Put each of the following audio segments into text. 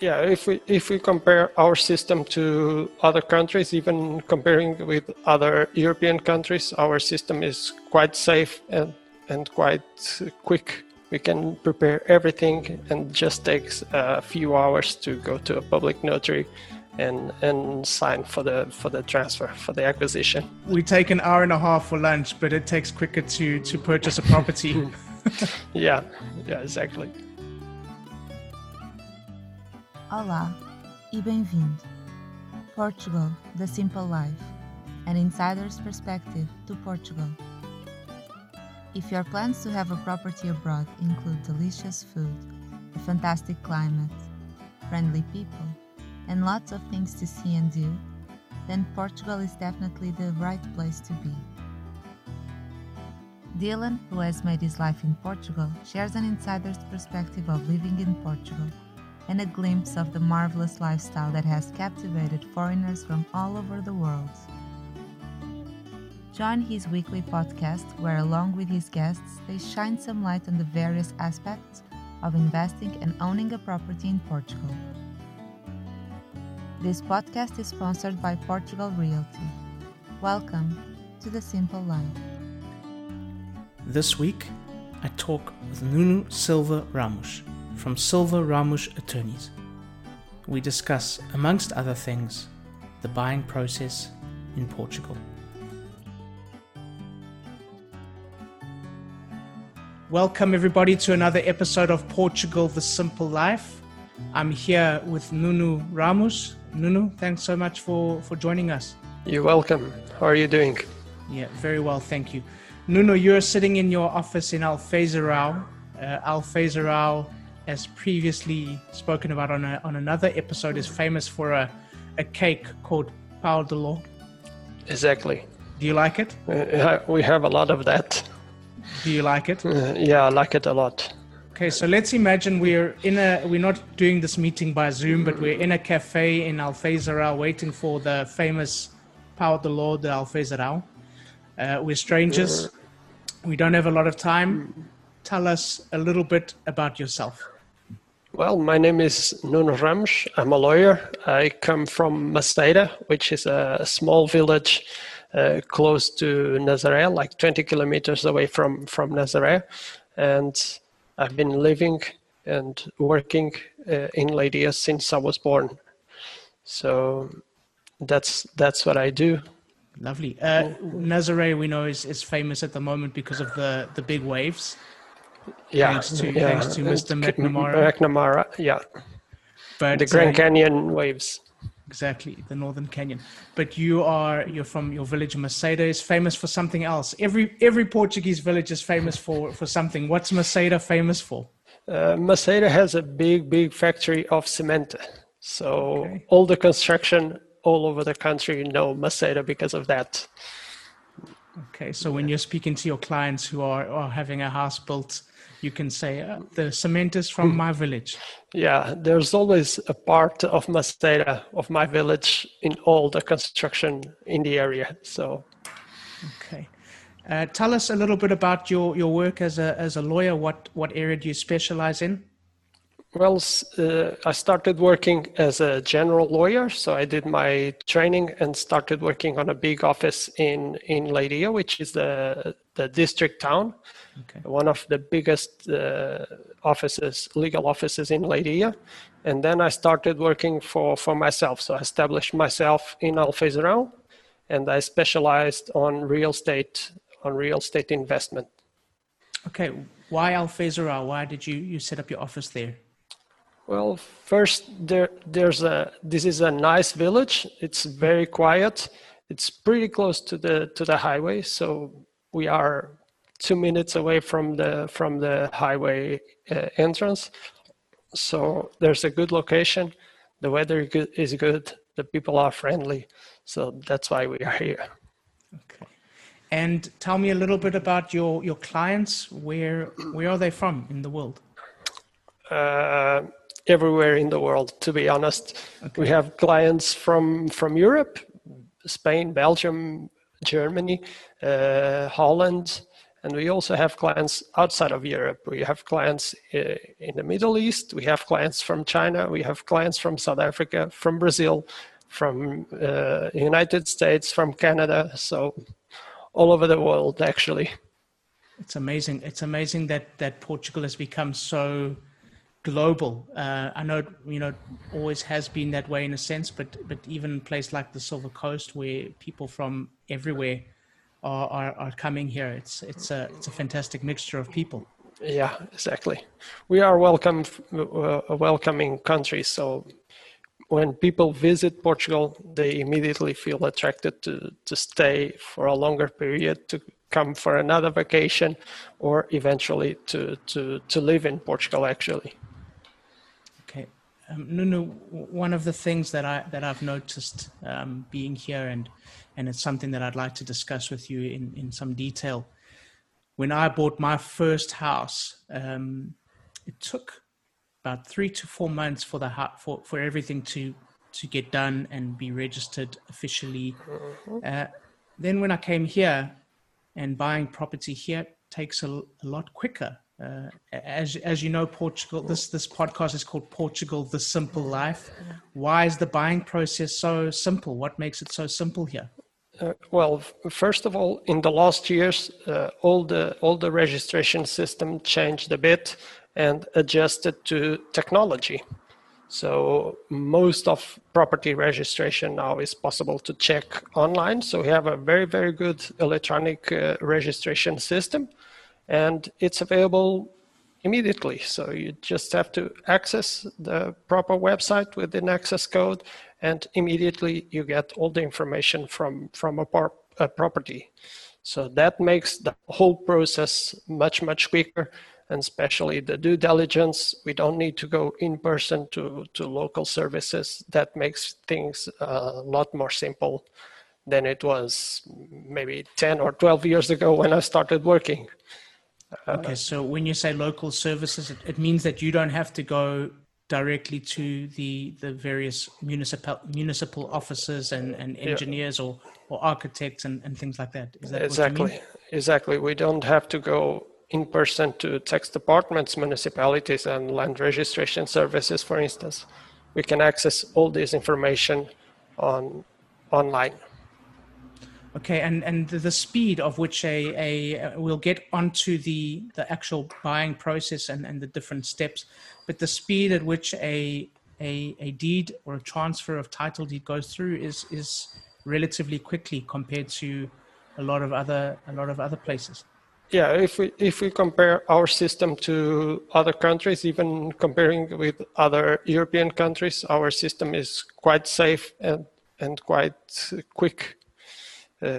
yeah, if we if we compare our system to other countries, even comparing with other European countries, our system is quite safe and and quite quick. We can prepare everything and just takes a few hours to go to a public notary and and sign for the for the transfer for the acquisition. We take an hour and a half for lunch, but it takes quicker to to purchase a property. yeah, yeah, exactly. Olá e bem-vindo. Portugal, The Simple Life, an insider's perspective to Portugal. If your plans to have a property abroad include delicious food, a fantastic climate, friendly people, and lots of things to see and do, then Portugal is definitely the right place to be. Dylan, who has made his life in Portugal, shares an insider's perspective of living in Portugal and a glimpse of the marvelous lifestyle that has captivated foreigners from all over the world. Join his weekly podcast, where, along with his guests, they shine some light on the various aspects of investing and owning a property in Portugal. This podcast is sponsored by Portugal Realty. Welcome to the Simple Life. This week, I talk with Nuno Silva Ramos from Silva Ramos Attorneys. We discuss, amongst other things, the buying process in Portugal. Welcome, everybody, to another episode of Portugal The Simple Life. I'm here with Nuno Ramos. Nuno, thanks so much for, for joining us. You're welcome. How are you doing? Yeah, very well, thank you. Nuno, you're sitting in your office in Alfeizerão. Uh, as previously spoken about on, a, on another episode, is famous for a, a cake called Pão de Ló. Exactly. Do you like it? Uh, we have a lot of that. Do you like it? Uh, yeah, I like it a lot. Okay, so let's imagine we're in a we're not doing this meeting by Zoom, but we're in a cafe in Alfeizerão waiting for the famous Pão de Ló de Alfeizerão. Uh, we're strangers. We don't have a lot of time. Tell us a little bit about yourself. Well, my name is Nun Ramos. I'm a lawyer. I come from Maceira, which is a small village uh, close to Nazaré, like 20 kilometers away from, from Nazaré. And I've been living and working uh, in Leiria since I was born. So that's that's what I do. Lovely. Uh, Nazaré, we know, is, is famous at the moment because of the, the big waves yeah, thanks to yeah. thanks to Mr. McNamara. McNamara, yeah. But the Grand uh, Canyon waves. Exactly, the Northern Canyon. But you are you're from your village Maceira is famous for something else. Every every Portuguese village is famous for for something. What's Maceira famous for? Uh, Maceira has a big big factory of cement. So Okay. all the construction all over the country know Maceira because of that. Okay, so when you're speaking to your clients who are, are having a house built, you can say uh, the cement is from my village. Yeah, there's always a part of Maceira of my village in all the construction in the area. So Okay. Uh, tell us a little bit about your, your work as a as a lawyer. What what area do you specialize in? Well, uh, I started working as a general lawyer, so I did my training and started working on a big office in in Leiria, which is the the district town, Okay. one of the biggest uh, offices, legal offices in Leiria. And then I started working for for myself, so I established myself in Alfeizerão, and I specialized on real estate on real estate investment. Okay. Why Alfeizerão? Why did you you set up your office there? Well, first there there's a this is a nice village. It's very quiet. It's pretty close to the to the highway, so we are two minutes away from the from the highway uh, entrance. So there's a good location. The weather is good. The people are friendly. So that's why we are here. Okay. And tell me a little bit about your your clients. Where where are they from in the world? uh, everywhere in the world. To be honest, we have clients from from Europe, Spain, Belgium, Germany, uh, Holland, And we also have clients outside of Europe. We have clients uh, in the Middle East. We have clients from China. We have clients from South Africa, from Brazil, from uh, United States, from Canada. So all over the world, actually. It's amazing. It's amazing that that Portugal has become so global. Uh, I know you know always has been that way in a sense, but but even a place like the Silver Coast, where people from everywhere are, are, are coming here, it's it's a it's a fantastic mixture of people. Yeah, exactly. We are welcome uh, a welcoming country, so when people visit Portugal, they immediately feel attracted to to stay for a longer period to come for another vacation or eventually to, to, to live in Portugal actually. Um, Nuno, one of the things that I that I've noticed um, being here, and and it's something that I'd like to discuss with you in, in some detail. When I bought my first house, um, it took about three to four months for the for for everything to to get done and be registered officially. Mm-hmm. Uh, then when I came here, and buying property here takes a, a lot quicker. Uh, as as you know, Portugal. This this podcast is called Portugal: The Simple Life. Why is the buying process so simple? What makes it so simple here? Uh, well, first of all, in the last years, uh, all the all the registration system changed a bit and adjusted to technology. So most of property registration now is possible to check online. So we have a very, very good electronic uh, registration system and it's available immediately. So you just have to access the proper website with an access code and immediately you get all the information from, from a, par- a property. So that makes the whole process much, much quicker and especially the due diligence. We don't need to go in person to, to local services. That makes things uh, a lot more simple than it was maybe 10 or 12 years ago when I started working. Okay, so when you say local services, it, it, means that you don't have to go directly to the the various municipal municipal offices and, and engineers yeah. or, or architects and, and things like that. Is that exactly exactly? We don't have to go in person to tax departments, municipalities, and land registration services, for instance. We can access all this information on online. Okay, and, and the speed of which a, a we'll get onto the, the actual buying process and, and the different steps, but the speed at which a, a, a deed or a transfer of title deed goes through is, is relatively quickly compared to a lot of other a lot of other places. Yeah, if we if we compare our system to other countries, even comparing with other European countries, our system is quite safe and and quite quick uh,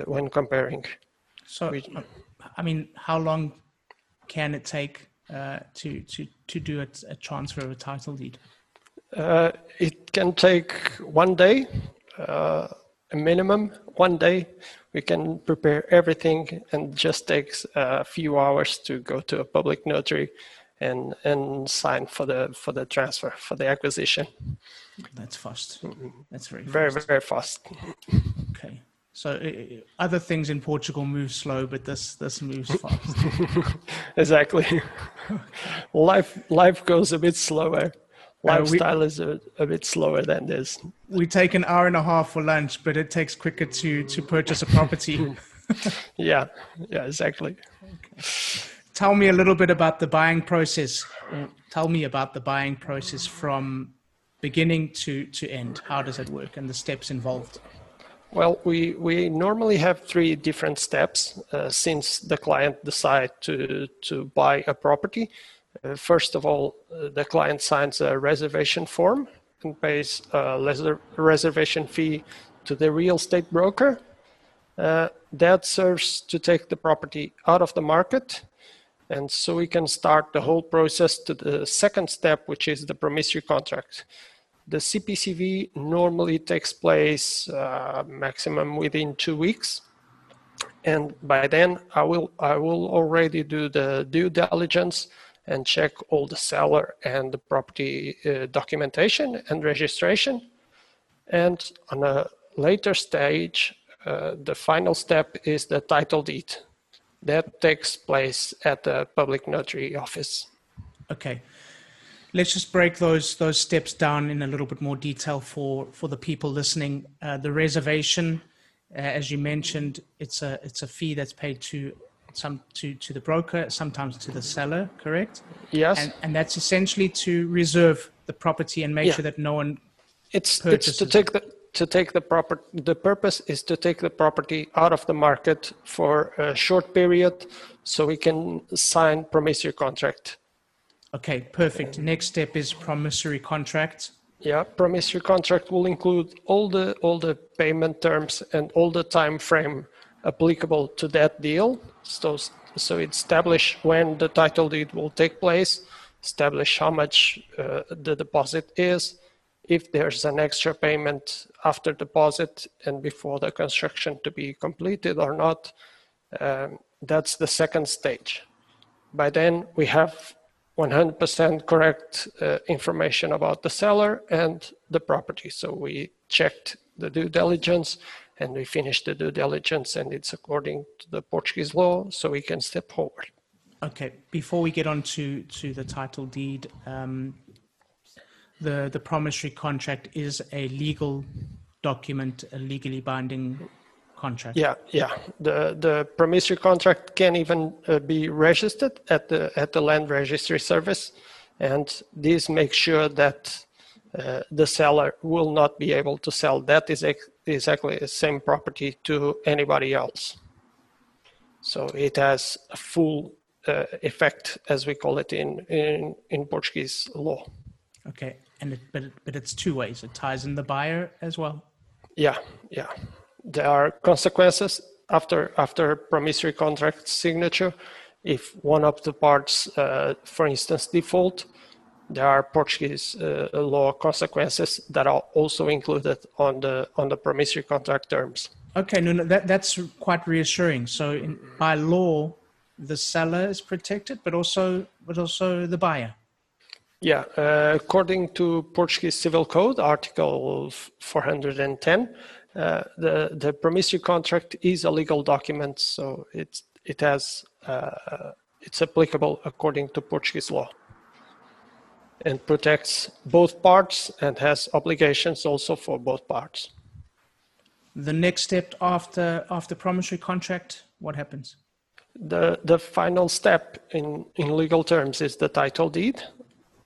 when comparing. So, we, I mean, how long can it take uh, to to to do a, a, transfer of a title deed? Uh, it can take one day, uh, a minimum one day we can prepare everything and just takes a few hours to go to a public notary and and sign for the for the transfer for the acquisition that's fast that's very very fast. very fast okay so uh, other things in portugal move slow but this this moves fast exactly life life goes a bit slower lifestyle uh, we, is a, a, bit slower than this. We take an hour and a half for lunch, but it takes quicker to to purchase a property. yeah, yeah, exactly. Okay. Tell me a little bit about the buying process. Tell me about the buying process from beginning to to end. How does it work and the steps involved? Well, we, we normally have three different steps uh, since the client decide to, to buy a property. Uh, first of all, uh, the client signs a reservation form and pays a reservation fee to the real estate broker. Uh, that serves to take the property out of the market. And so we can start the whole process to the second step, which is the promissory contract. The CPCV normally takes place uh, maximum within two weeks. And by then I will, I will already do the due diligence and check all the seller and the property uh, documentation and registration. And on a later stage, uh, the final step is the title deed. That takes place at the public notary office. Okay. Let's just break those those steps down in a little bit more detail for for the people listening. Uh, the reservation, uh, as you mentioned, it's a it's a fee that's paid to some to to the broker, sometimes to the seller. Correct? Yes. And and that's essentially to reserve the property and make Yeah. sure that no one. It's, it's to take the to take the proper the purpose is to take the property out of the market for a short period so we can sign promissory contract. Okay, perfect. Next step is promissory contract. Yeah, promissory contract will include all the all the payment terms and all the time frame applicable to that deal. So so establish when the title deed will take place, establish how much uh, the deposit is, if there's an extra payment after deposit and before the construction to be completed or not. Um, that's the second stage. By then we have 100% correct uh, information about the seller and the property. So we checked the due diligence and we finished the due diligence and it's according to the Portuguese law, so we can step forward. Okay, before we get on to, to the title deed, um, the, the promissory contract is a legal document, a legally binding contract. Yeah, yeah. The the promissory contract can even uh, be registered at the at the land registry service, and this makes sure that uh, the seller will not be able to sell that is ex- exactly the same property to anybody else. So it has a full uh, effect, as we call it in in in Portuguese law. Okay, and it, but, it, but it's two ways. It ties in the buyer as well. Yeah, yeah. There are consequences after after promissory contract signature. If one of the parts, uh, for instance, default, there are Portuguese uh, law consequences that are also included on the on the promissory contract terms. Okay, no, no, that, that's quite reassuring. So in, by law, the seller is protected, but also but also the buyer. Yeah, uh, according to Portuguese Civil Code, Article 410, uh, the the promissory contract is a legal document, so it's it has uh, it's applicable according to Portuguese law, and protects both parts and has obligations also for both parts. The next step after after promissory contract, what happens? The the final step in in legal terms is the title deed,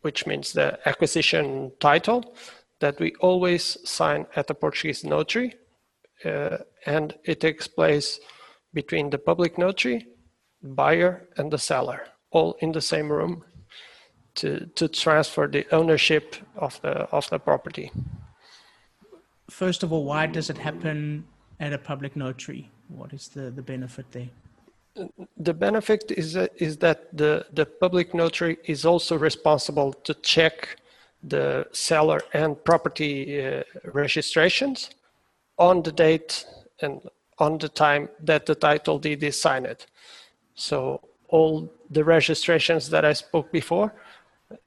which means the acquisition title that we always sign at a Portuguese notary, uh, and it takes place between the public notary, buyer, and the seller, all in the same room, to to transfer the ownership of the of the property. First of all, why does it happen at a public notary? What is the, the benefit there? the benefit is that, is that the, the public notary is also responsible to check the seller and property uh, registrations on the date and on the time that the title deed is signed. So all the registrations that I spoke before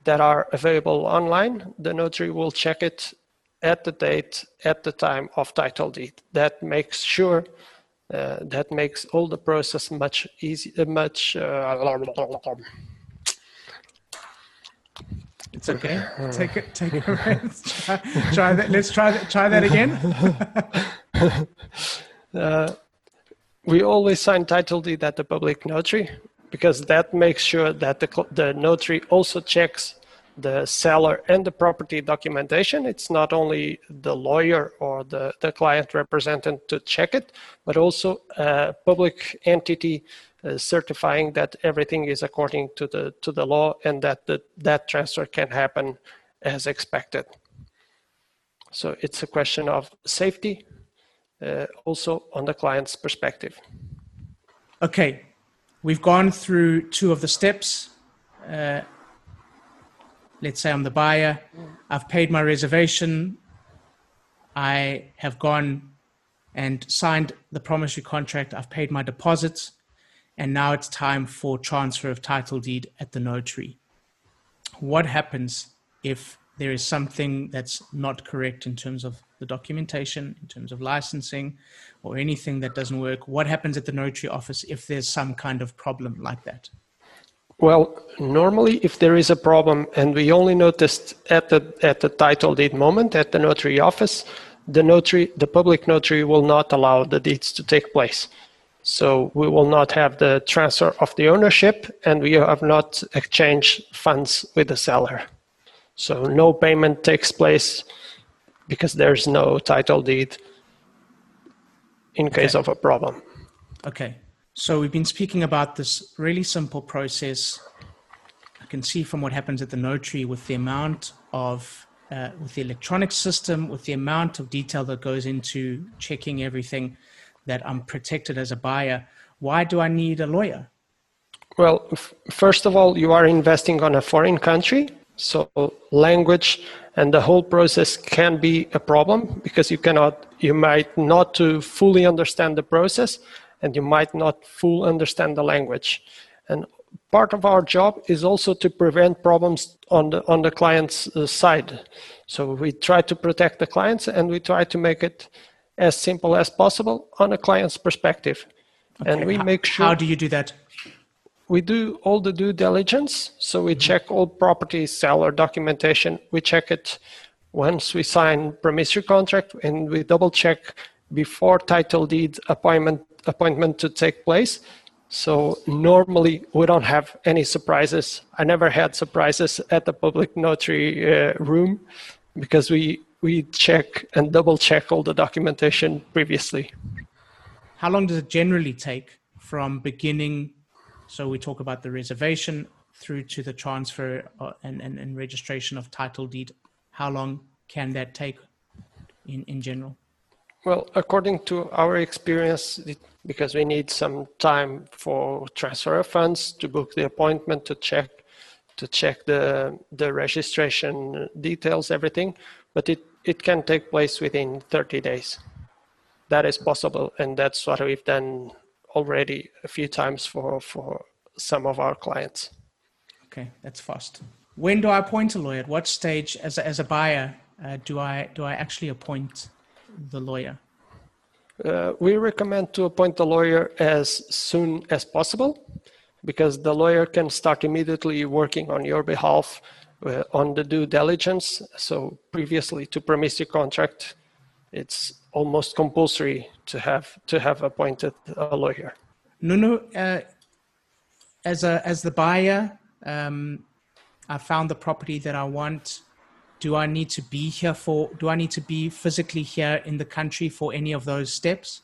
that are available online, the notary will check it at the date, at the time of title deed. That makes sure uh, that makes all the process much easy, uh, much. Uh, It's okay. take it. Take a rest. Try, try that. Let's try that. Try that again. we always sign title deed at the public notary because that makes sure that the, the notary also checks the seller and the property documentation. It's not only the lawyer or the, the client representative to check it, but also a public entity uh, certifying that everything is according to the to the law and that the, that transfer can happen as expected. So it's a question of safety, uh, also on the client's perspective. Okay, we've gone through two of the steps. Uh, let's say I'm the buyer. I've paid my reservation. I have gone and signed the promissory contract. I've paid my deposits. And now it's time for transfer of title deed at the notary. What happens if there is something that's not correct in terms of the documentation, in terms of licensing, or anything that doesn't work, what happens at the notary office if there's some kind of problem like that? Well, normally, if there is a problem and we only noticed at the at the title deed moment at the notary office, the notary, the public notary, will not allow the deeds to take place. So we will not have the transfer of the ownership, and we have not exchanged funds with the seller. So no payment takes place because there's no title deed in case Okay. of a problem. Okay. So we've been speaking about this really simple process. I can see from what happens at the notary with the amount of, uh, with the electronic system, with the amount of detail that goes into checking everything, that I'm protected as a buyer. Why do I need a lawyer? Well, f- first of all, you are investing on a foreign country, so language and the whole process can be a problem because you cannot, you might not to fully understand the process, and you might not fully understand the language. And part of our job is also to prevent problems on the on the client's uh, side. So we try to protect the clients, and we try to make it as simple as possible on a client's perspective. And we How- make sure How do you do that? we do all the due diligence. So we check all property seller documentation. We check it once we sign promissory contract, and we double check before title deed appointment appointment to take place. So normally we don't have any surprises. I never had surprises at the public notary uh, room because we we check and double check all the documentation previously. How long does it generally take from beginning? So we talk about the reservation through to the transfer uh, and, and, and registration of title deed. How long can that take in, in general? Well, according to our experience, because we need some time for transfer of funds to book the appointment to check to check the the registration details, everything, but it it can take place within 30 days. That is possible, and that's what we've done already a few times for for some of our clients. Okay, that's fast. When do I appoint a lawyer? At what stage, as a, as a buyer, uh, do I do I actually appoint the lawyer? Uh, we recommend to appoint the lawyer as soon as possible because the lawyer can start immediately working on your behalf on the due diligence. So previously to promissory contract, it's almost compulsory to have to have appointed a lawyer. Nuno, uh, as a as the buyer, um, I found the property that I want. Do I need to be here for? Do I need to be physically here in the country for any of those steps?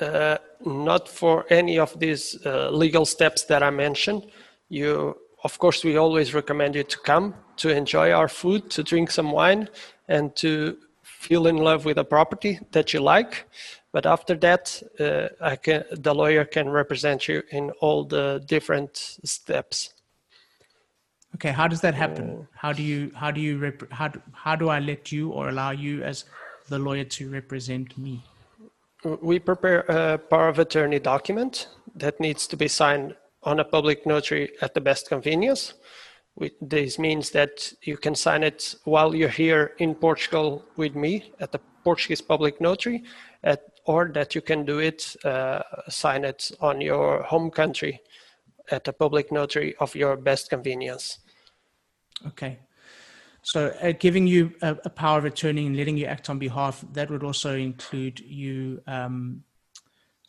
Uh, not for any of these uh, legal steps that I mentioned. You, of course, we always recommend you to come to enjoy our food, to drink some wine, and to feel in love with a property that you like. But after that, uh, I can, the lawyer can represent you in all the different steps. Okay, how does that happen? How do you how do you rep, how do, how do I let you or allow you as the lawyer to represent me? We prepare a power of attorney document that needs to be signed on a public notary at the best convenience. This means that you can sign it while you're here in Portugal with me at the Portuguese public notary, at, or that you can do it, uh, sign it on your home country at the public notary of your best convenience. Okay. So uh, giving you a, a power of attorney and letting you act on behalf, that would also include you um,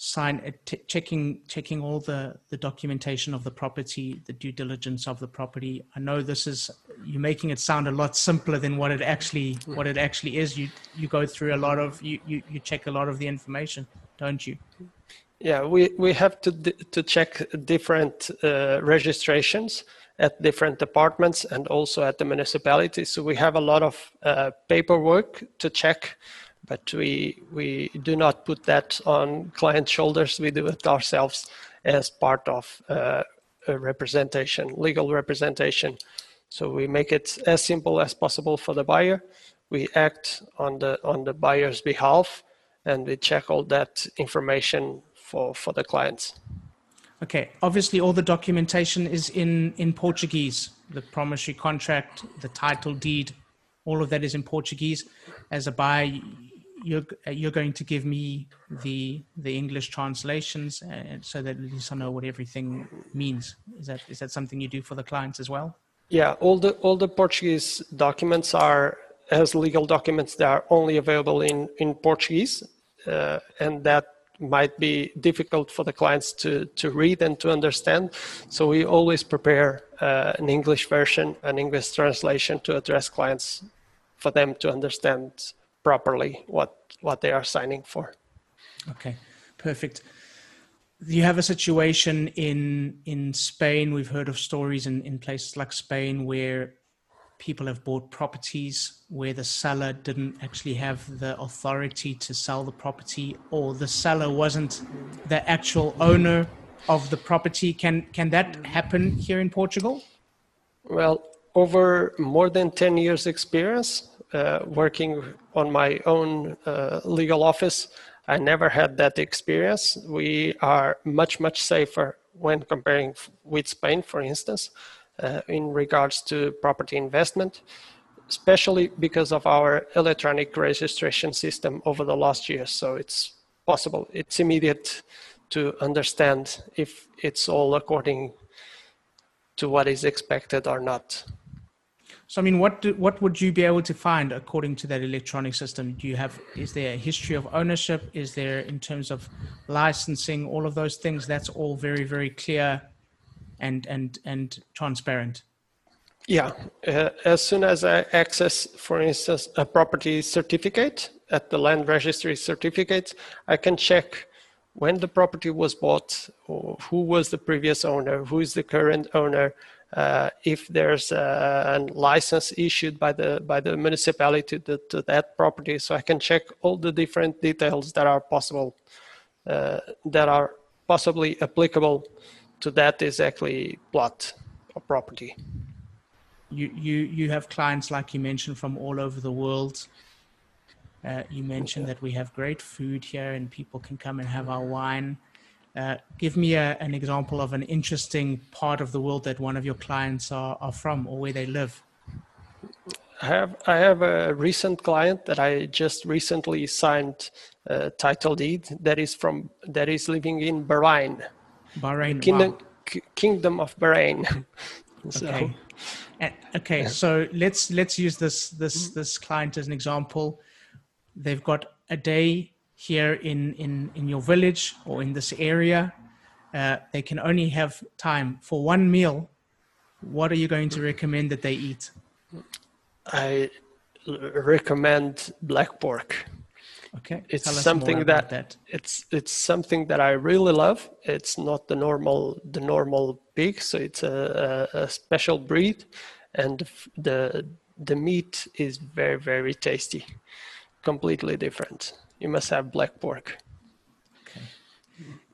sign uh, t- checking checking all the the documentation of the property, the due diligence of the property. I know this is you're making it sound a lot simpler than what it actually what it actually is. You you go through a lot of you you, you check a lot of the information, don't you? Yeah, we, we have to d- to check different uh, registrations at different departments and also at the municipality. So we have a lot of uh, paperwork to check, but we we do not put that on client shoulders. We do it ourselves as part of uh, a representation, legal representation. So we make it as simple as possible for the buyer. We act on the on the buyer's behalf, and we check all that information for for the clients. Okay. Obviously, all the documentation is in in Portuguese. The promissory contract, the title deed, all of that is in Portuguese. As a buyer, you're you're going to give me the the English translations, uh, so that at least I know what everything means. Is that is that something you do for the clients as well? Yeah, all the all the Portuguese documents are as legal documents that are only available in in Portuguese, uh, and that might be difficult for the clients to to read and to understand. So we always prepare uh, an English version, an English translation to address clients for them to understand properly what what they are signing for. Okay, perfect. You have a situation in in Spain. We've heard of stories in, in places like Spain where people have bought properties where the seller didn't actually have the authority to sell the property or the seller wasn't the actual owner of the property. Can can that happen here in Portugal? Well, over more than 10 years experience, working on my own uh, legal office, I never had that experience. We are much, much safer when comparing with Spain, for instance, uh, in regards to property investment, especially because of our electronic registration system over the last years. So it's possible, it's immediate to understand if it's all according to what is expected or not. So, I mean, what do, what would you be able to find according to that electronic system? Do you have is there a history of ownership? Is there in terms of licensing, all of those things? That's all very very clear and and and transparent. Yeah, uh, as soon as I access, for instance, a property certificate at the land registry certificate, I can check when the property was bought, or who was the previous owner, who is the current owner, uh, if there's a, a, license issued by the by the municipality to, to, that property, so I can check all the different details that are possible, uh, that are possibly applicable to that exactly plot or property. You you you have clients like you mentioned from all over the world. Uh, you mentioned that we have great food here and people can come and have our wine. Uh, give me a, an example of an interesting part of the world that one of your clients are, are from or where they live. I have I have a recent client that I just recently signed a title deed that is from that is living in Bahrain. Bahrain, Kingdom, wow. K- Kingdom of Bahrain. so, okay. okay, so let's let's use this this this client as an example. They've got a day here in, in, in your village or in this area, uh, they can only have time for one meal, what are you going to recommend that they eat? I recommend black pork. Okay. It's something that, that, it's it's something that I really love. It's not the normal the normal pig, so it's a, a, a special breed, and the the meat is very very tasty, completely different you must have black pork. Okay.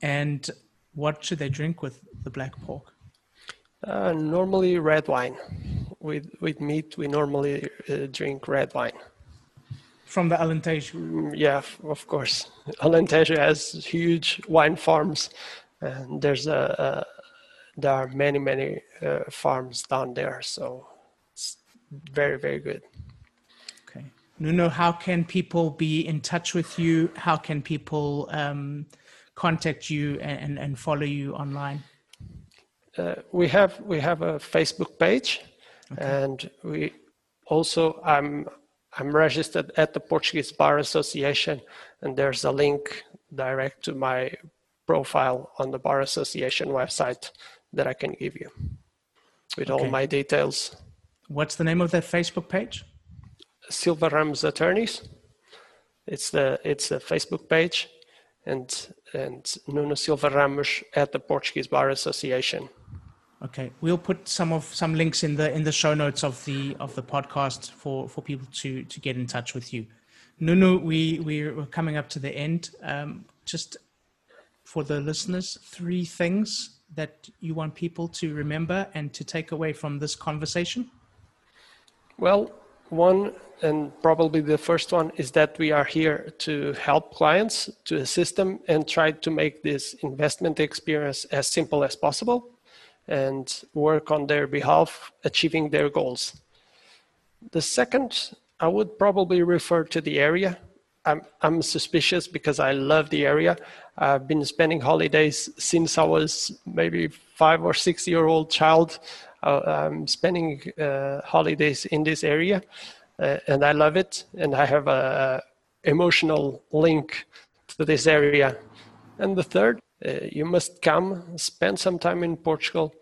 And what should they drink with the black pork? Uh, normally red wine. With with meat, we normally uh, drink red wine. From the Alentejo. Mm, yeah, of course. Alentejo has huge wine farms, and there's a, a there are many many uh, farms down there, so it's very very good. Nuno, how can people be in touch with you? How can people um, contact you and, and follow you online? Uh, we have we have a Facebook page, okay. and we also I'm I'm registered at the Portuguese Bar Association, and there's a link direct to my profile on the Bar Association website that I can give you with okay. all my details. What's the name of that Facebook page? Silva Ramos Attorneys. It's the it's a Facebook page, and and Nuno Silva Ramos at the Portuguese Bar Association. Okay, we'll put some of some links in the in the show notes of the of the podcast for for people to to get in touch with you. Nuno, we we're coming up to the end. Um, just for the listeners, three things that you want people to remember and to take away from this conversation. Well, one, and probably the first one, is that we are here to help clients, to assist them, and try to make this investment experience as simple as possible and work on their behalf, achieving their goals. The second, I would probably refer to the area. I'm, I'm suspicious because I love the area. I've been spending holidays since I was maybe five or six year old child. Uh, I'm spending uh, holidays in this area, uh, and I love it. And I have a, emotional link to this area. And the third, you must come, spend some time in Portugal,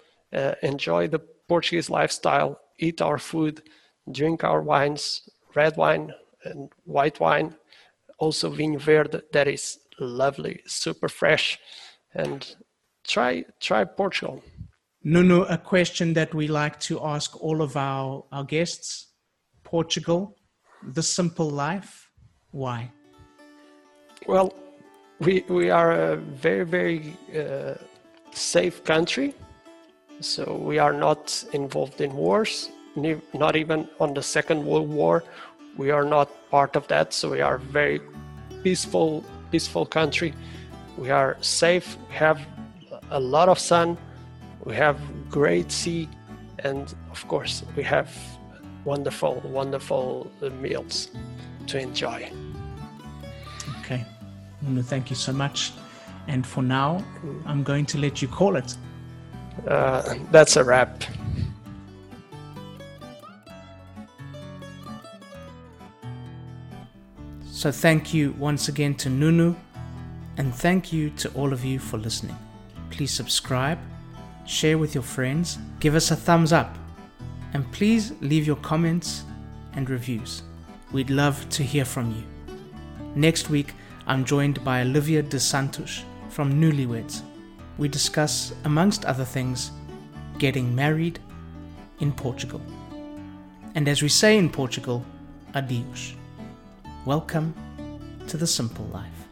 enjoy the Portuguese lifestyle, eat our food, drink our wines, red wine and white wine, also vinho verde that is lovely, super fresh, and try try Portugal. Nuno, a question that we like to ask all of our, our guests Portugal, the simple life, why? Well, we, we are a very, very uh, safe country. So we are not involved in wars, not even on the Second World War. We are not part of that. So we are very peaceful, peaceful country. We are safe. We have a lot of sun. We have great sea, and of course, we have wonderful, wonderful meals to enjoy. Okay. Nuno, thank you so much. And for now, I'm going to let you call it. Uh, that's a wrap. So, thank you once again to Nuno, and thank you to all of you for listening. Please subscribe, share with your friends, give us a thumbs up, and please leave your comments and reviews. We'd love to hear from you. Next week, I'm joined by Olivia De Santos from Newlyweds. We discuss, amongst other things, getting married in Portugal. And as we say in Portugal, adios. Welcome to the simple life.